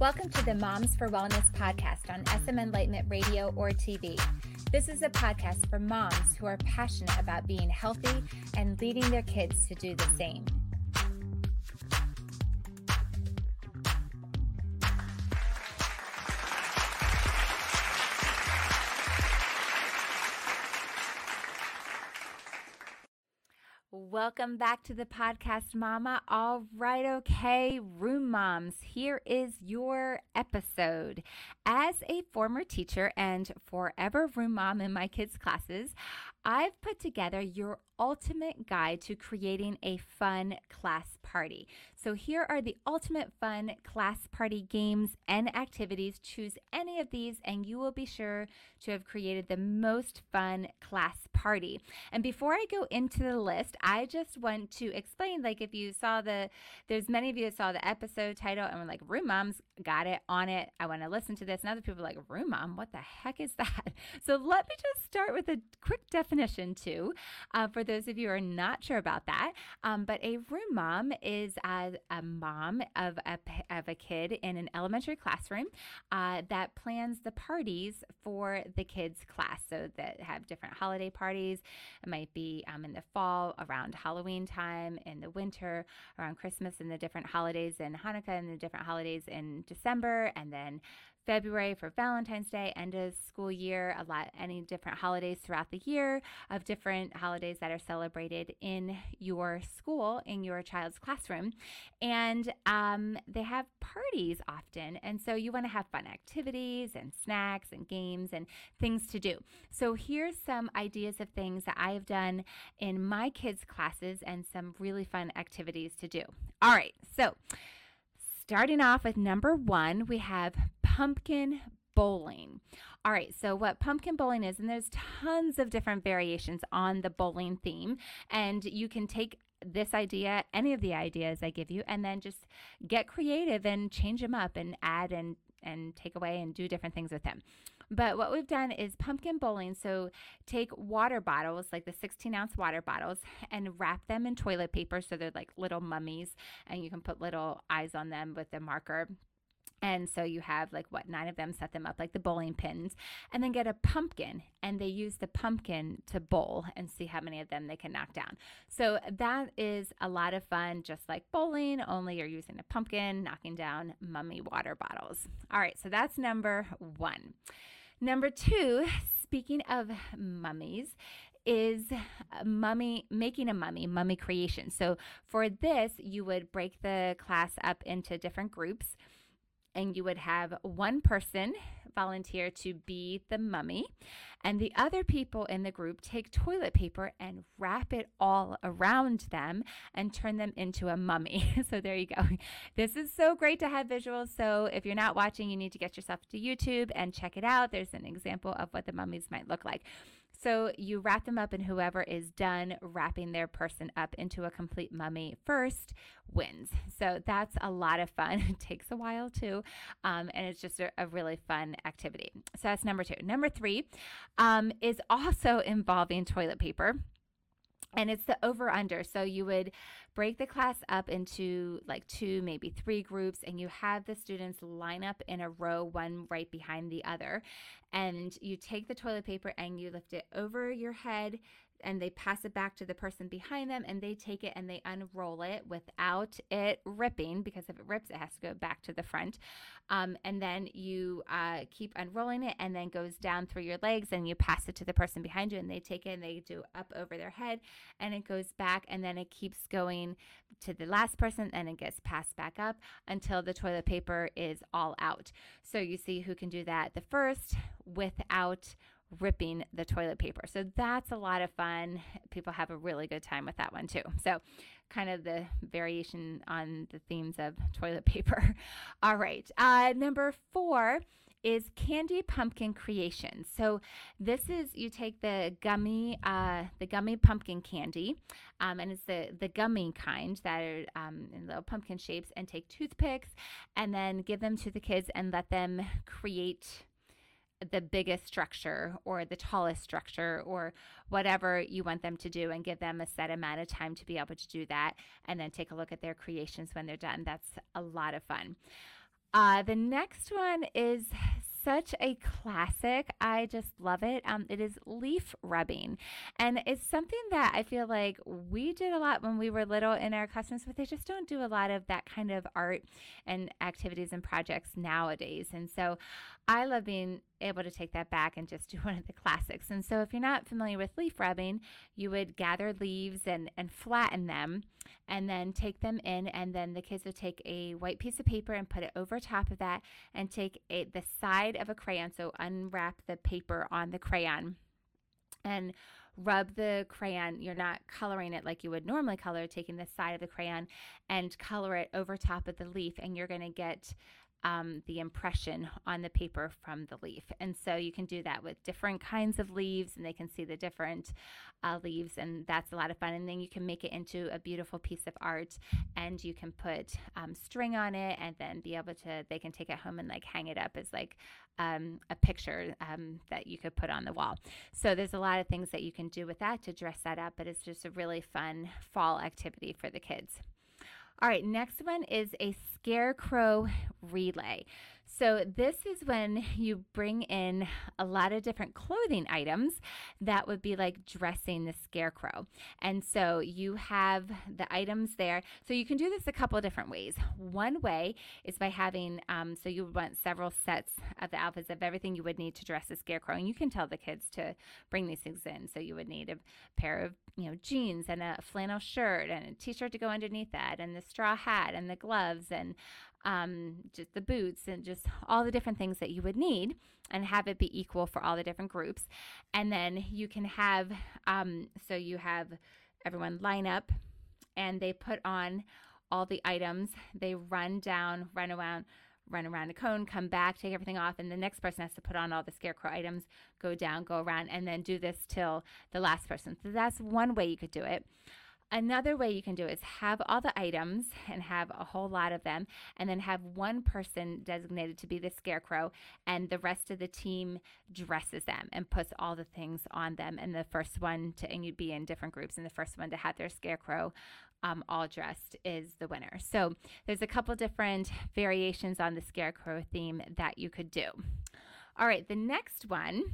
Welcome to the Moms for Wellness podcast on SM Enlightenment Radio or TV. This is a podcast for moms who are passionate about being healthy and leading their kids to do the same. Welcome back to the podcast, Mama. All right, okay, room moms, here is your episode. As a former teacher and forever room mom in my kids' classes, I've put together your ultimate guide to creating a fun class party. So, here are the ultimate fun class party games and activities. Choose any of these, and you will be sure to have created the most fun class party. And before I go into the list, I just want to explain like, if you saw the, there's many of you that saw the episode title and were like, Room Moms, got it on it. I want to listen to this. And other people like, Room Mom, what the heck is that? So, let me just start with a quick definition, too, uh, for those of you who are not sure about that. Um, but a room mom is a mom of a, of a kid in an elementary classroom uh, that plans the parties for the kids' class. So that have different holiday parties. It might be um, in the fall around Halloween time, in the winter around Christmas and the different holidays, and Hanukkah and the different holidays in December, and then February for Valentine's Day, end of school year, a lot, any different holidays throughout the year of different holidays that are celebrated in your school, in your child's classroom. And um, they have parties often. And so you want to have fun activities and snacks and games and things to do. So here's some ideas of things that I have done in my kids' classes and some really fun activities to do. All right. So, starting off with number one, we have pumpkin bowling. All right, so what pumpkin bowling is, and there's tons of different variations on the bowling theme, and you can take this idea, any of the ideas I give you, and then just get creative and change them up and add and and take away and do different things with them. But what we've done is pumpkin bowling. So take water bottles, like the 16 ounce water bottles, and wrap them in toilet paper so they're like little mummies, and you can put little eyes on them with a marker and so you have like what nine of them set them up like the bowling pins and then get a pumpkin and they use the pumpkin to bowl and see how many of them they can knock down. So that is a lot of fun, just like bowling, only you're using a pumpkin, knocking down mummy water bottles. All right, so that's number one. Number two, speaking of mummies, is mummy making a mummy mummy creation so for this you would break the class up into different groups and you would have one person volunteer to be the mummy, and the other people in the group take toilet paper and wrap it all around them and turn them into a mummy. so there you go. This is so great to have visuals. So if you're not watching, you need to get yourself to YouTube and check it out. There's an example of what the mummies might look like. So you wrap them up, and whoever is done wrapping their person up into a complete mummy first wins. So that's a lot of fun. It takes a while too, um, and it's just a, a, really fun activity. So that's number two. Number three um, is also involving toilet paper and it's the over under. So you would break the class up into like two, maybe three groups, and you have the students line up in a row, one right behind the other. And you take the toilet paper and you lift it over your head and they pass it back to the person behind them and they take it and they unroll it without it ripping because if it rips it has to go back to the front. Um, and then you uh, keep unrolling it and then goes down through your legs and you pass it to the person behind you and they take it and they do up over their head and it goes back and then it keeps going to the last person and it gets passed back up until the toilet paper is all out. So you see who can do that the first without ripping the toilet paper. So that's a lot of fun. People have a really good time with that one too. So, kind of the variation on the themes of toilet paper. All right. Uh, number four is candy pumpkin creation. So this is you take the gummy, uh, the gummy pumpkin candy, um, and it's the the gummy kind that are um, in little pumpkin shapes, and take toothpicks and then give them to the kids and let them create the biggest structure or the tallest structure or whatever you want them to do and give them a set amount of time to be able to do that and then take a look at their creations when they're done. That's a lot of fun. Uh, the next one is such a classic. I just love it. Um, it is leaf rubbing. And it's something that I feel like we did a lot when we were little in our classrooms, but they just don't do a lot of that kind of art and activities and projects nowadays. And so I love being able to take that back and just do one of the classics. And so if you're not familiar with leaf rubbing, you would gather leaves and, and flatten them and then take them in and then the kids would take a white piece of paper and put it over top of that and take a, the side of a crayon so unwrap the paper on the crayon and rub the crayon you're not coloring it like you would normally color taking the side of the crayon and color it over top of the leaf and you're going to get um, the impression on the paper from the leaf. And so you can do that with different kinds of leaves, and they can see the different uh, leaves, and that's a lot of fun. And then you can make it into a beautiful piece of art, and you can put um, string on it, and then be able to, they can take it home and like hang it up as like um, a picture um, that you could put on the wall. So there's a lot of things that you can do with that to dress that up, but it's just a really fun fall activity for the kids. All right, next one is a scarecrow relay. So, this is when you bring in a lot of different clothing items that would be like dressing the scarecrow. And so, you have the items there. So, you can do this a couple different ways. One way is by having, um, so you would want several sets of the outfits of everything you would need to dress the scarecrow. And you can tell the kids to bring these things in. So, you would need a pair of, you know, jeans and a flannel shirt and a t shirt to go underneath that, and the straw hat and the gloves and um, just the boots and just all the different things that you would need and have it be equal for all the different groups. And then you can have, um, so you have everyone line up and they put on all the items. They run down, run around, run around a cone, come back, take everything off, and the next person has to put on all the scarecrow items, go down, go around, and then do this till the last person. So that's one way you could do it. Another way you can do is have all the items and have a whole lot of them, and then have one person designated to be the scarecrow, and the rest of the team dresses them and puts all the things on them. And the first one to, and you'd be in different groups, and the first one to have their scarecrow um, all dressed is the winner. So there's a couple different variations on the scarecrow theme that you could do. All right, the next one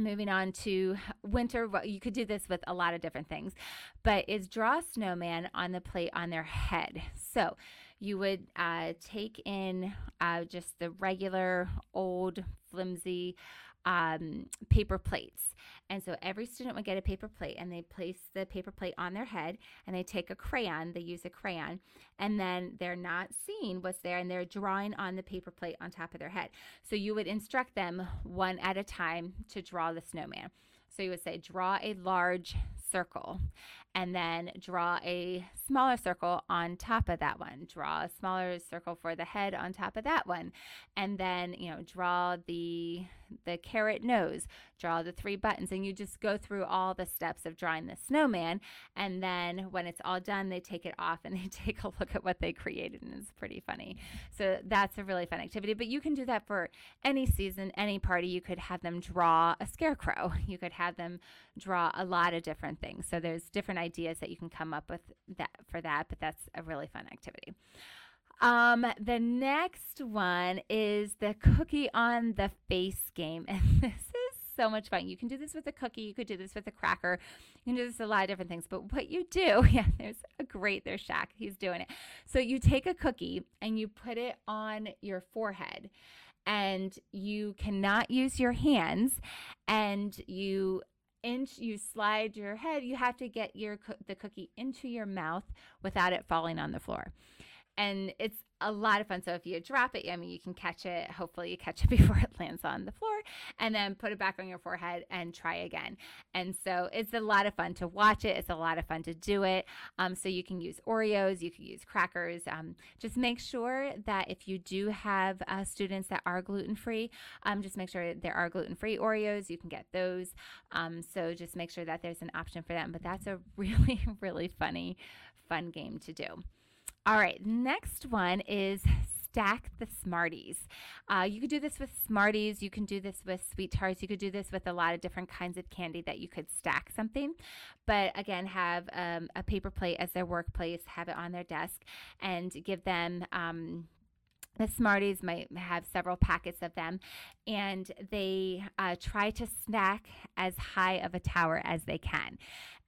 moving on to winter you could do this with a lot of different things but is draw a snowman on the plate on their head? So you would uh, take in uh, just the regular old flimsy um, paper plates. And so every student would get a paper plate and they place the paper plate on their head and they take a crayon, they use a crayon, and then they're not seeing what's there and they're drawing on the paper plate on top of their head. So you would instruct them one at a time to draw the snowman. So you would say, draw a large circle and then draw a smaller circle on top of that one. Draw a smaller circle for the head on top of that one. And then, you know, draw the the carrot nose, draw the three buttons and you just go through all the steps of drawing the snowman and then when it's all done they take it off and they take a look at what they created and it's pretty funny. So that's a really fun activity, but you can do that for any season, any party. You could have them draw a scarecrow. You could have them draw a lot of different things. So there's different ideas that you can come up with that for that, but that's a really fun activity. Um, the next one is the cookie on the face game. And this is so much fun. You can do this with a cookie, you could do this with a cracker, you can do this with a lot of different things. But what you do, yeah, there's a great, there's Shaq, he's doing it. So you take a cookie and you put it on your forehead and you cannot use your hands and you inch you slide your head you have to get your the cookie into your mouth without it falling on the floor and it's a lot of fun. So if you drop it, I mean, you can catch it. Hopefully, you catch it before it lands on the floor, and then put it back on your forehead and try again. And so it's a lot of fun to watch it. It's a lot of fun to do it. Um, so you can use Oreos, you can use crackers. Um, just make sure that if you do have uh, students that are gluten free, um, just make sure there are gluten free Oreos. You can get those. Um, so just make sure that there's an option for them. But that's a really, really funny, fun game to do. All right, next one is stack the Smarties. Uh, you could do this with Smarties. You can do this with Sweet Tarts. You could do this with a lot of different kinds of candy that you could stack something. But again, have um, a paper plate as their workplace, have it on their desk, and give them. Um, the Smarties might have several packets of them, and they uh, try to snack as high of a tower as they can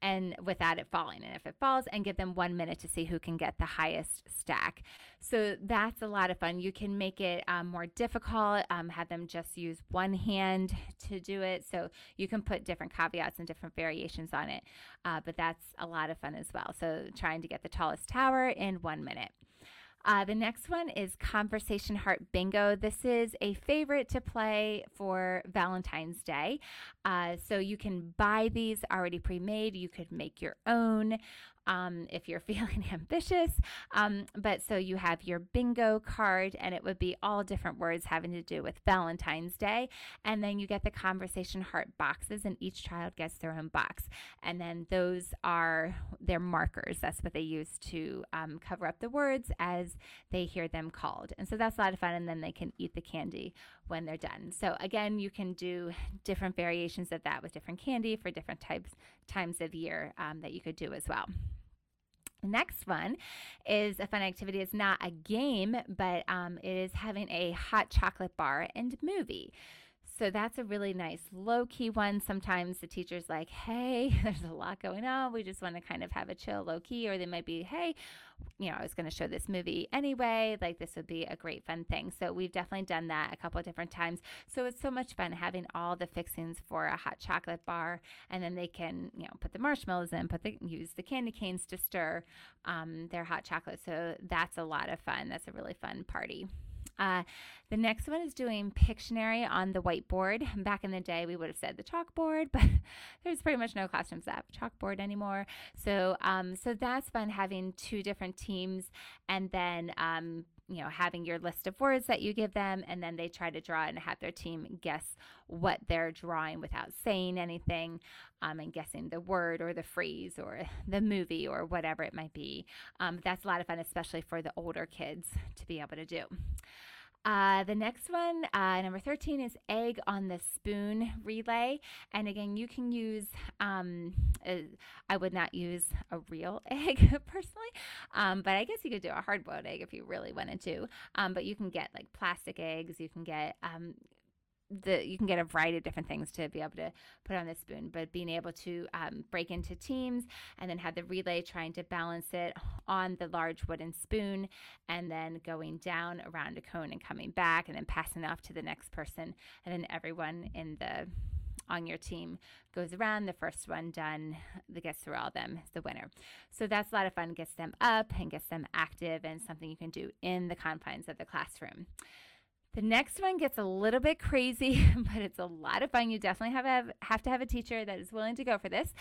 and without it falling. And if it falls, and give them one minute to see who can get the highest stack. So that's a lot of fun. You can make it um, more difficult, um, have them just use one hand to do it. So you can put different caveats and different variations on it. Uh, but that's a lot of fun as well. So trying to get the tallest tower in one minute. Uh, the next one is Conversation Heart Bingo. This is a favorite to play for Valentine's Day. Uh, so you can buy these already pre made. You could make your own um, if you're feeling ambitious. Um, but so you have your bingo card, and it would be all different words having to do with Valentine's Day. And then you get the conversation heart boxes, and each child gets their own box. And then those are their markers. That's what they use to um, cover up the words as they hear them called. And so that's a lot of fun. And then they can eat the candy when they're done. So again, you can do different variations of that with different candy for different types times of year um, that you could do as well. Next one is a fun activity. It's not a game, but um, it is having a hot chocolate bar and movie. So that's a really nice low key one. Sometimes the teacher's like, hey, there's a lot going on. We just want to kind of have a chill low key. Or they might be, hey, you know, I was going to show this movie anyway. Like, this would be a great fun thing. So, we've definitely done that a couple of different times. So, it's so much fun having all the fixings for a hot chocolate bar. And then they can, you know, put the marshmallows in, put the, use the candy canes to stir um, their hot chocolate. So, that's a lot of fun. That's a really fun party. Uh, the next one is doing Pictionary on the whiteboard. Back in the day, we would have said the chalkboard, but there's pretty much no classrooms that have chalkboard anymore. So, um, so that's fun having two different teams, and then um, you know having your list of words that you give them, and then they try to draw and have their team guess what they're drawing without saying anything, um, and guessing the word or the phrase or the movie or whatever it might be. Um, that's a lot of fun, especially for the older kids to be able to do. Uh, the next one, uh, number 13, is egg on the spoon relay. And again, you can use, um, a, I would not use a real egg personally, um, but I guess you could do a hard boiled egg if you really wanted to. Um, but you can get like plastic eggs, you can get um, the you can get a variety of different things to be able to put on the spoon but being able to um, break into teams and then have the relay trying to balance it on the large wooden spoon and then going down around a cone and coming back and then passing off to the next person. And then everyone in the on your team goes around the first one done the gets through all of them is the winner. So that's a lot of fun. Gets them up and gets them active and something you can do in the confines of the classroom the next one gets a little bit crazy, but it's a lot of fun. You definitely have, have, have to have a teacher that is willing to go for this.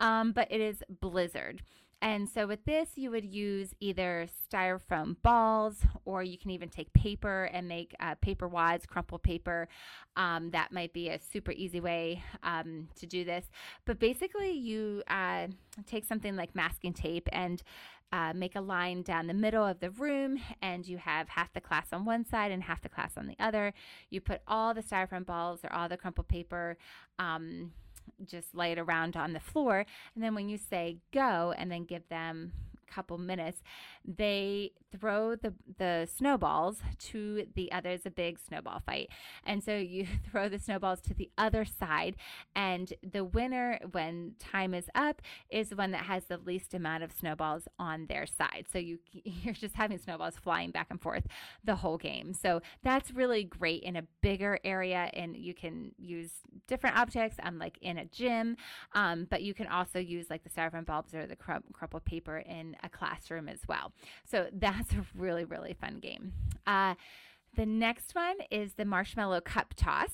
Um, but it is Blizzard. And so with this, you would use either styrofoam balls, or you can even take paper and make uh, paper wads, crumpled paper. Um, that might be a super easy way um, to do this. But basically, you uh, take something like masking tape and uh, make a line down the middle of the room, and you have half the class on one side and half the class on the other. You put all the styrofoam balls or all the crumpled paper. Um, just lay it around on the floor. And then when you say go and then give them couple minutes, they throw the the snowballs to the other. It's a big snowball fight, and so you throw the snowballs to the other side, and the winner when time is up is the one that has the least amount of snowballs on their side. So you you're just having snowballs flying back and forth the whole game. So that's really great in a bigger area, and you can use different objects. I'm like in a gym, um, but you can also use like the styrofoam bulbs or the crumpled paper in a classroom as well. So that's a really, really fun game. Uh, the next one is the marshmallow cup toss.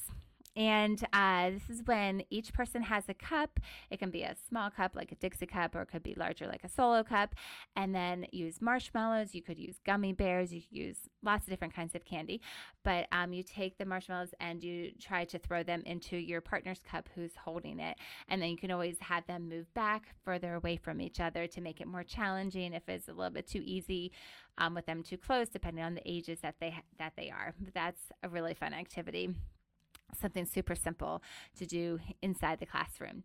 And uh, this is when each person has a cup. It can be a small cup like a Dixie cup, or it could be larger like a solo cup. And then use marshmallows. You could use gummy bears. You could use lots of different kinds of candy. But um, you take the marshmallows and you try to throw them into your partner's cup who's holding it. And then you can always have them move back further away from each other to make it more challenging if it's a little bit too easy um, with them too close, depending on the ages that they that they are. But that's a really fun activity something super simple to do inside the classroom.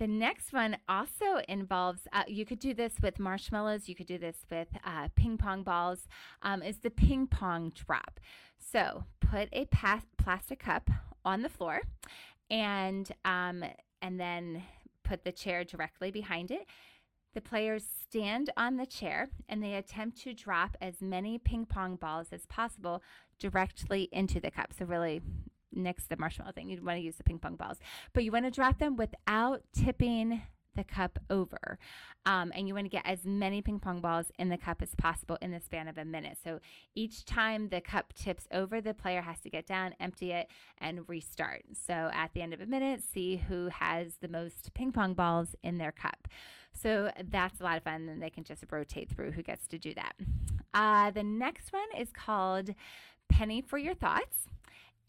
The next one also involves, uh, you could do this with marshmallows, you could do this with uh, ping pong balls, um, is the ping pong drop. So put a pa- plastic cup on the floor and, um, and then put the chair directly behind it. The players stand on the chair and they attempt to drop as many ping pong balls as possible directly into the cup. So, really, next the marshmallow thing. You'd want to use the ping pong balls, but you want to drop them without tipping the cup over. Um, and you want to get as many ping pong balls in the cup as possible in the span of a minute. So each time the cup tips over, the player has to get down, empty it, and restart. So at the end of a minute, see who has the most ping pong balls in their cup. So that's a lot of fun. And they can just rotate through who gets to do that. Uh, the next one is called Penny for Your Thoughts.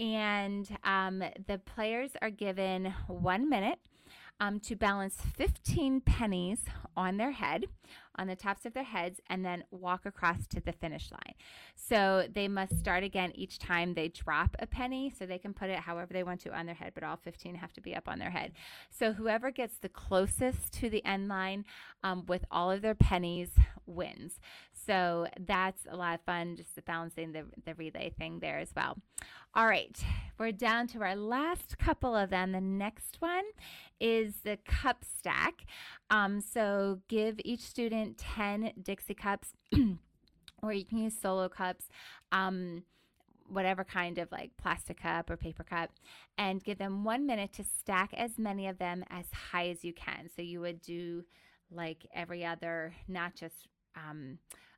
And um, the players are given one minute um, to balance 15 pennies on their head, on the tops of their heads, and then walk across to the finish line. So they must start again each time they drop a penny. So they can put it however they want to on their head, but all 15 have to be up on their head. So whoever gets the closest to the end line um, with all of their pennies wins. So that's a lot of fun, just the balancing the, the relay thing there as well. All right, we're down to our last couple of them. The next one is the cup stack. Um, so give each student 10 Dixie cups, or you can use solo cups. Um, whatever kind of like plastic cup or paper cup and give them one minute to stack as many of them as high as you can. So you would do like every other, not just um,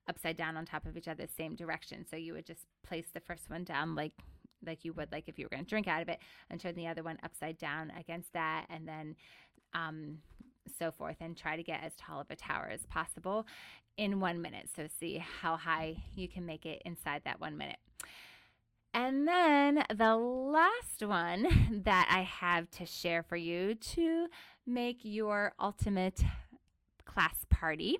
upside down on top of each other, same direction. So you would just place the first one down like like you would like if you were going to drink out of it and turn the other one upside down against that and then um, so forth and try to get as tall of a tower as possible in one minute. So see how high you can make it inside that one minute. And then the last one that I have to share for you to make your ultimate class party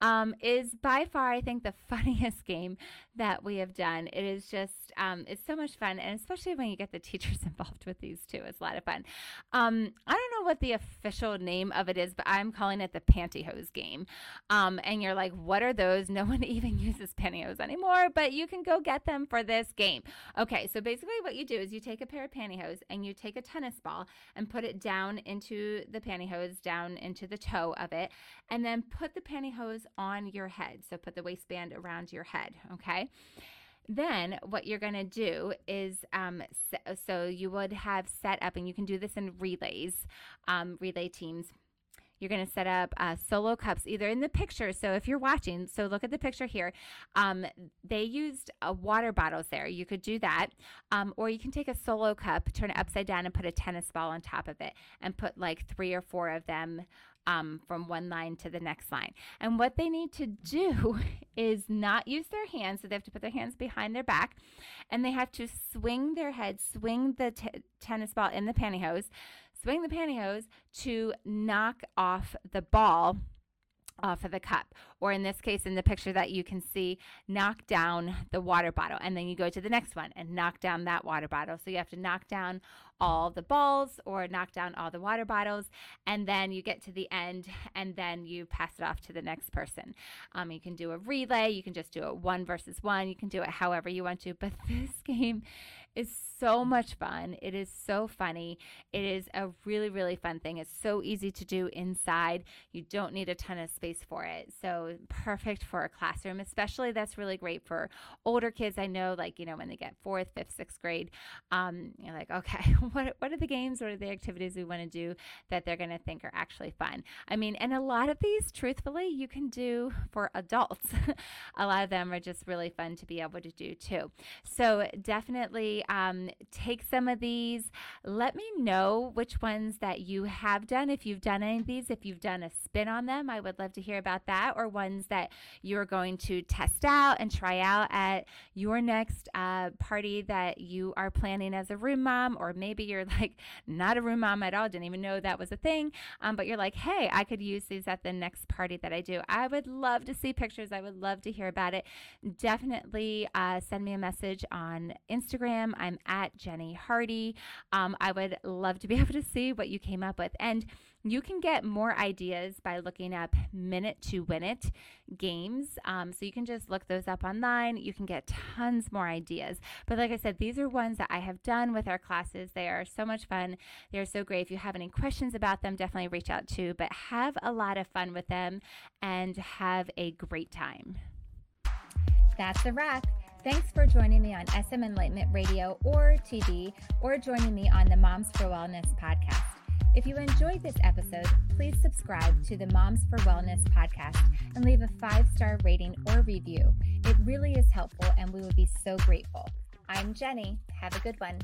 um, is by far, I think, the funniest game that we have done. It is just, um, it's so much fun, and especially when you get the teachers involved with these too, it's a lot of fun. Um, I don't know what the official name of it is, but I'm calling it the pantyhose game. Um, and you're like, what are those? No one even uses pantyhose anymore, but you can go get them for this game. Okay, so basically, what you do is you take a pair of pantyhose and you take a tennis ball and put it down into the pantyhose, down into the toe of it, and then put the pantyhose on your head. So put the waistband around your head, okay? Then what you're going to do is, um, so, you would have set up, and you can do this in relays, um, relay teams. You're going to set up uh, solo cups either in the picture. So if you're watching, so look at the picture here. Um, they used uh, water bottles there. You could do that. Um, or you can take a solo cup, turn it upside down, and put a tennis ball on top of it and put like three or four of them um, from one line to the next line. And what they need to do is not use their hands, so they have to put their hands behind their back, and they have to swing their head, swing the t- tennis ball in the pantyhose, swing the pantyhose to knock off the ball off of the cup. Or in this case, in the picture that you can see, knock down the water bottle. And then you go to the next one and knock down that water bottle. So you have to knock down all the balls or knock down all the water bottles. And then you get to the end and then you pass it off to the next person. Um, you can do a relay. You can just do it one versus one. You can do it however you want to. But this game is so much fun. It is so funny. It is a really, really fun thing. It's so easy to do inside. You don't need a ton of space for it. So, perfect for a classroom, especially that's really great for older kids. I know, like, you know, when they get fourth, fifth, sixth grade, um, you're like, okay, what, what are the games? What are the activities we want to do that they're going to think are actually fun? I mean, and a lot of these, truthfully, you can do for adults. a lot of them are just really fun to be able to do too. So, definitely um, take some of these. Let me know which ones that you have done. If you've done any of these, if you've done a spin on them, I would love to hear about that, or ones that you're going to test out and try out at your next uh, party that you are planning as a room mom, or maybe you're like not a room mom at all, didn't even know that was a thing, um, but you're like, hey, I could use these at the next party that I do. I would love to see pictures. I would love to hear about it. Definitely uh, send me a message on Instagram. I'm at Jennie Hardy. Um, I would love to be able to see what you came up with. And You can get more ideas by looking up minute to win it games. Um, so you can just look those up online. You can get tons more ideas. But like I said, these are ones that I have done with our classes. They are so much fun. They're so great. If you have any questions about them, definitely reach out to. But have a lot of fun with them and have a great time. That's a wrap. Thanks for joining me on SM Enlightenment Radio or TV, or joining me on the Moms for Wellness podcast. If you enjoyed this episode, please subscribe to the Moms for Wellness podcast and leave a five star rating or review. It really is helpful and we would be so grateful. I'm Jennie. Have a good one.